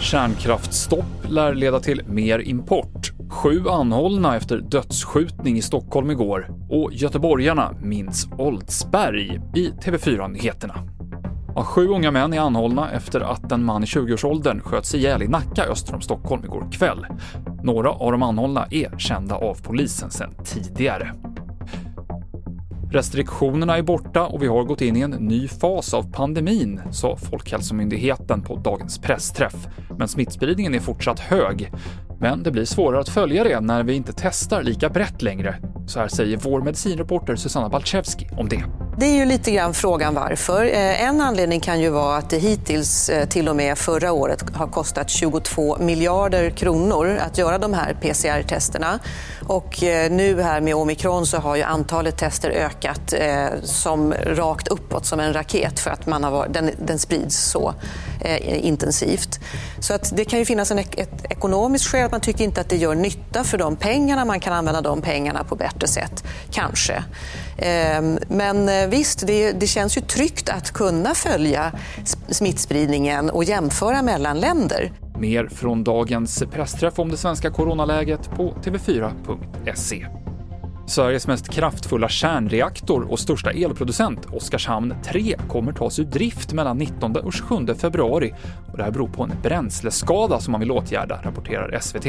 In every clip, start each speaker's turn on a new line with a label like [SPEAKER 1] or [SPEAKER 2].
[SPEAKER 1] Kärnkraftsstopp lär leda till mer import. Sju anhållna efter dödsskjutning i Stockholm igår och göteborgarna minns Oldsberg i TV4-nyheterna. Ja, sju unga män är anhållna efter att en man i 20-årsåldern sköts ihjäl i Nacka öster om Stockholm igår kväll. Några av de anhållna är kända av polisen sedan tidigare. Restriktionerna är borta och vi har gått in i en ny fas av pandemin, sa Folkhälsomyndigheten på dagens pressträff. Men smittspridningen är fortsatt hög. Men det blir svårare att följa det när vi inte testar lika brett längre. Så här säger vår medicinreporter Susanna Balczewski om det.
[SPEAKER 2] Det är ju lite grann frågan varför. Eh, en anledning kan ju vara att det hittills eh, till och med förra året har kostat 22 miljarder kronor att göra de här PCR-testerna. Och eh, nu här med omikron så har ju antalet tester ökat som rakt uppåt som en raket för att man har den, den sprids så Eh, intensivt. Så att det kan ju finnas en, ett ekonomiskt skäl att man tycker inte att det gör nytta för de pengarna. Man kan använda de pengarna på bättre sätt, kanske. Ehm, eh, men visst, det, det känns ju tryggt att kunna följa smittspridningen och jämföra mellan länder.
[SPEAKER 1] Mer från dagens pressträff om det svenska coronaläget på tv4.se. Sveriges mest kraftfulla kärnreaktor och största elproducent, Oskarshamn 3, kommer tas ur drift mellan 19 och 27 februari. Och det här beror på en bränsleskada som man vill åtgärda, rapporterar SVT.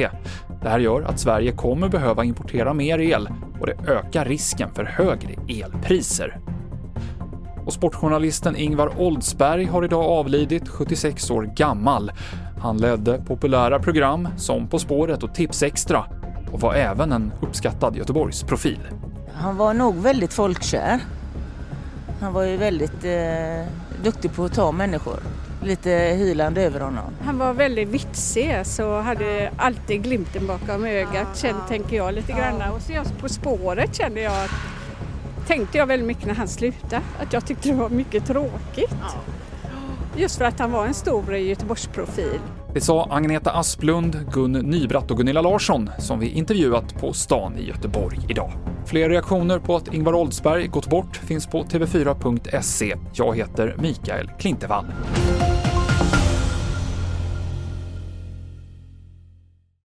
[SPEAKER 1] Det här gör att Sverige kommer behöva importera mer el och det ökar risken för högre elpriser. Och sportjournalisten Ingvar Oldsberg har idag avlidit, 76 år gammal. Han ledde populära program som På spåret och Tipsextra och var även en uppskattad Göteborgsprofil.
[SPEAKER 3] Han var nog väldigt folkkär. Han var ju väldigt eh, duktig på att ta människor. Lite hylande över honom.
[SPEAKER 4] Han var väldigt vitsig så hade alltid glimten bakom ögat, kände, tänker jag lite grann. Och så just På spåret kände jag tänkte jag väldigt mycket när han slutade, att jag tyckte det var mycket tråkigt. Just för att han var en stor Göteborgsprofil.
[SPEAKER 1] Det sa Agneta Asplund, Gun Nybratt och Gunilla Larsson som vi intervjuat på stan i Göteborg idag. Fler reaktioner på att Ingvar Oldsberg gått bort finns på tv4.se. Jag heter Mikael Klintevall.